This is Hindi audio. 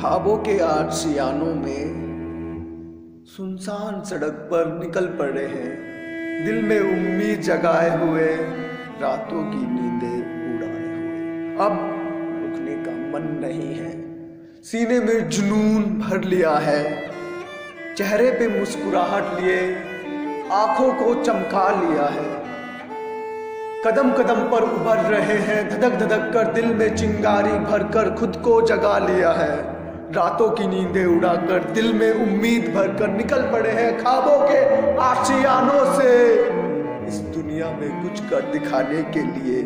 ख्वाबों के आशियानों में सुनसान सड़क पर निकल पड़े हैं। दिल में उम्मीद जगाए हुए, रातों की नींदें उड़ाए हुए। अब रुकने का मन नहीं है। सीने में जुनून भर लिया है। चेहरे पे मुस्कुराहट लिए, आँखों को चमका लिया है। कदम कदम पर उभर रहे हैं धधक धधक कर दिल में चिंगारी भरकर खुद को जगा लिया है। रातों की नींदें उड़ाकर दिल में उम्मीद भरकर निकल पड़े हैं खाबों के आशियानों से। इस दुनिया में कुछ कर दिखाने के लिए